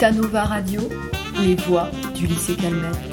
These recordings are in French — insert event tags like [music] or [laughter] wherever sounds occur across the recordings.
Vitanova Radio, les voix du lycée Calmette.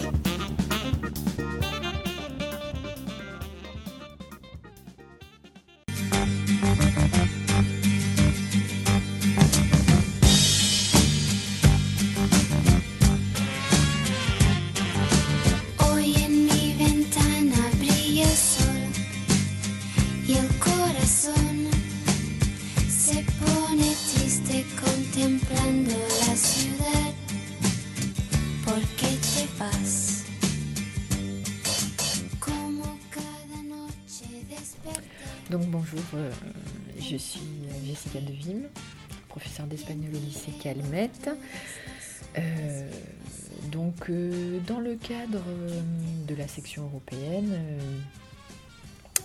Donc bonjour, euh, je suis Jessica Devim, professeure d'espagnol au lycée Calmette. Euh, donc euh, dans le cadre de la section européenne,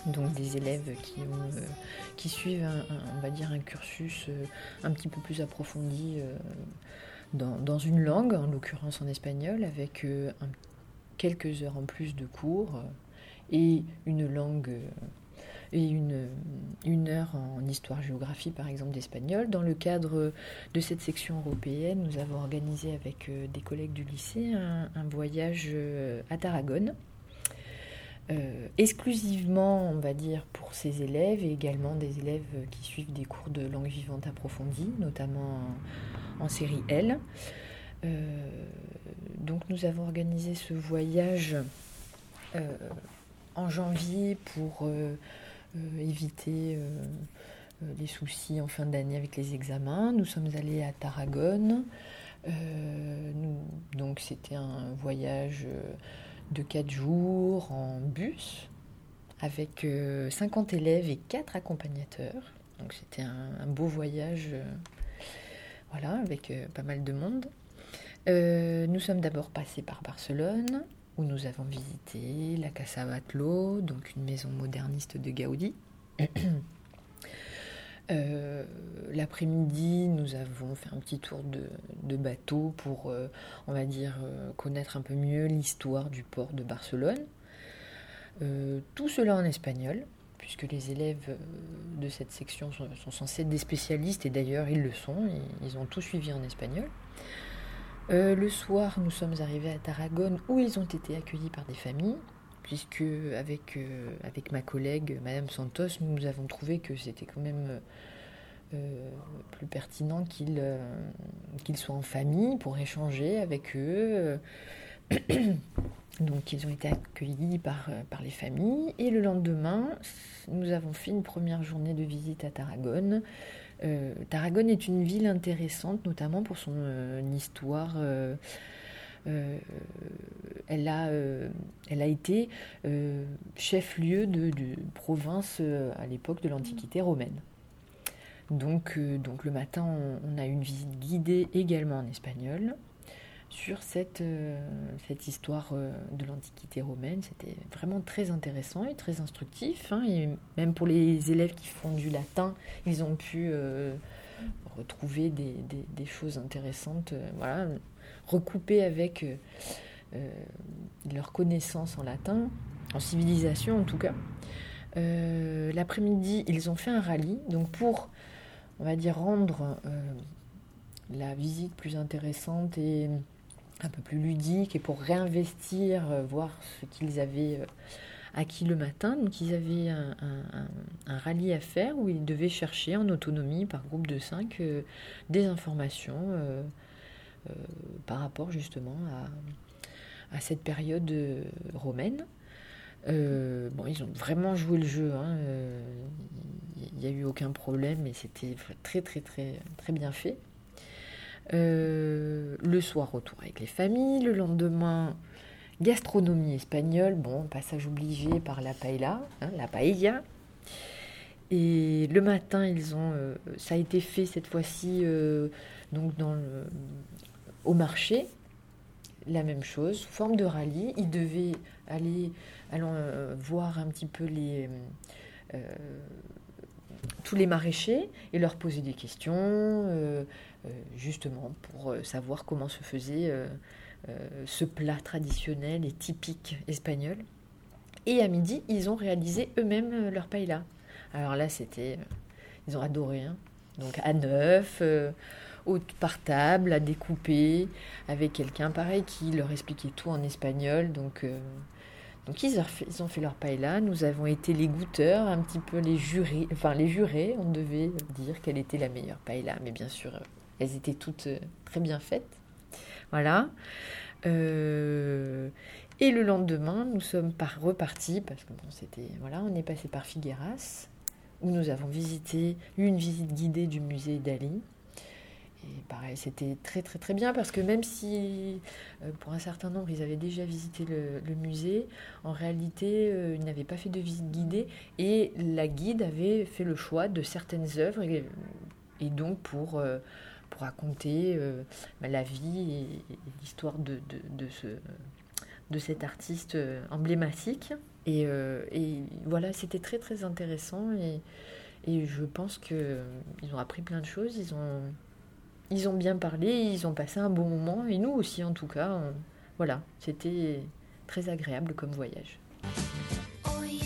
donc des élèves qui, ont, qui suivent un, va dire un cursus un petit peu plus approfondi dans, une langue, en l'occurrence en espagnol, avec quelques heures en plus de cours et une langue et une, une heure en histoire-géographie, par exemple, d'espagnol. Dans le cadre de cette section européenne, nous avons organisé avec euh, des collègues du lycée un, voyage euh, à Tarragone. Euh, exclusivement, on va dire, pour ces élèves et également des élèves qui suivent des cours de langue vivante approfondie, notamment en, série L. donc nous avons organisé ce voyage en janvier pour éviter euh, euh, les soucis en fin d'année avec les examens. Nous sommes allés à Tarragone. donc c'était un voyage de 4 jours en bus avec 50 élèves et 4 accompagnateurs. Donc c'était un, beau voyage voilà, avec pas mal de monde. nous sommes d'abord passés par Barcelone, où nous avons visité la Casa Batlló, donc une maison moderniste de Gaudi. [clears throat] Euh, l'après-midi, nous avons fait un petit tour de, bateau pour, euh, on va dire, euh, connaître un peu mieux l'histoire du port de Barcelone. tout cela en espagnol, puisque les élèves de cette section sont, sont censés être des spécialistes, et d'ailleurs ils le sont, ils ont tout suivi en espagnol. Euh, le soir, nous sommes arrivés à Tarragone où ils ont été accueillis par des familles, puisque avec, euh, ma collègue, Madame Santos, nous avons trouvé que c'était quand même euh, plus pertinent qu'ils soient en famille pour échanger avec eux. [clears throat] Donc ils ont été accueillis par les familles et le lendemain, nous avons fait une première journée de visite à Tarragone euh, Tarragone est une ville intéressante, notamment pour son euh, histoire. Euh, elle, a, été chef-lieu de, province à l'époque de l'Antiquité romaine. Donc le matin, on, a une visite guidée également en espagnol sur cette, euh, cette histoire euh, de l'Antiquité romaine. C'était vraiment très intéressant et très instructif. Hein, et même pour les élèves qui font du latin, ils ont pu euh, retrouver des, des, choses intéressantes, voilà, recoupées avec leur connaissance en latin, en civilisation en tout cas. L'après-midi, ils ont fait un rallye, donc pour, on va dire, rendre la visite plus intéressante et un peu plus ludique et pour réinvestir, euh, voir ce qu'ils avaient euh, acquis le matin. Donc ils avaient un, rallye à faire où ils devaient chercher en autonomie par groupe de 5 euh, des informations par rapport justement à, cette période romaine. bon, ils ont vraiment joué le jeu. Hein, il n'y a eu aucun problème et c'était très très très très bien fait. Euh, le soir, retour avec les familles. Le lendemain, gastronomie espagnole. Bon, passage obligé par la paella, hein, la paella. Et le matin, euh, ça a été fait cette fois-ci euh, au marché. La même chose, forme de rallye. Ils devaient aller, voir un petit peu les tous les maraîchers et leur poser des questions, justement pour euh, savoir comment se faisait euh, ce plat traditionnel et typique espagnol. Et à midi, ils ont réalisé eux-mêmes leur paella. Alors là, c'était, ils ont adoré. Hein. Donc à neuf, au, par table, à découper, avec quelqu'un pareil qui leur expliquait tout en espagnol. Donc, euh, donc ils, ont fait, ils ont fait leur paella. Nous avons été les goûteurs, un petit peu les jurés. Enfin, les jurés, on devait dire quelle était la meilleure paella. Mais bien sûr, elles étaient toutes euh, très bien faites. Voilà. Euh, et le lendemain, nous sommes par repartis parce que bon, c'était voilà, on est passé par Figueras où nous avons visité une visite guidée du musée d'Ali. Et pareil, c'était très très très bien parce que même si euh, pour un certain nombre ils avaient déjà visité le, musée, en réalité ils n'avaient pas fait de visite guidée et la guide avait fait le choix de certaines œuvres et, donc pour, pour raconter euh, la vie et, l'histoire de, de, ce, de cet artiste euh, emblématique. Et, euh, et voilà, c'était très très intéressant et, et je pense qu'ils ont appris plein de choses, ils ont, ils ont bien parlé, ils ont passé un bon moment et nous aussi en tout cas. Voilà, c'était très agréable comme voyage. Hoy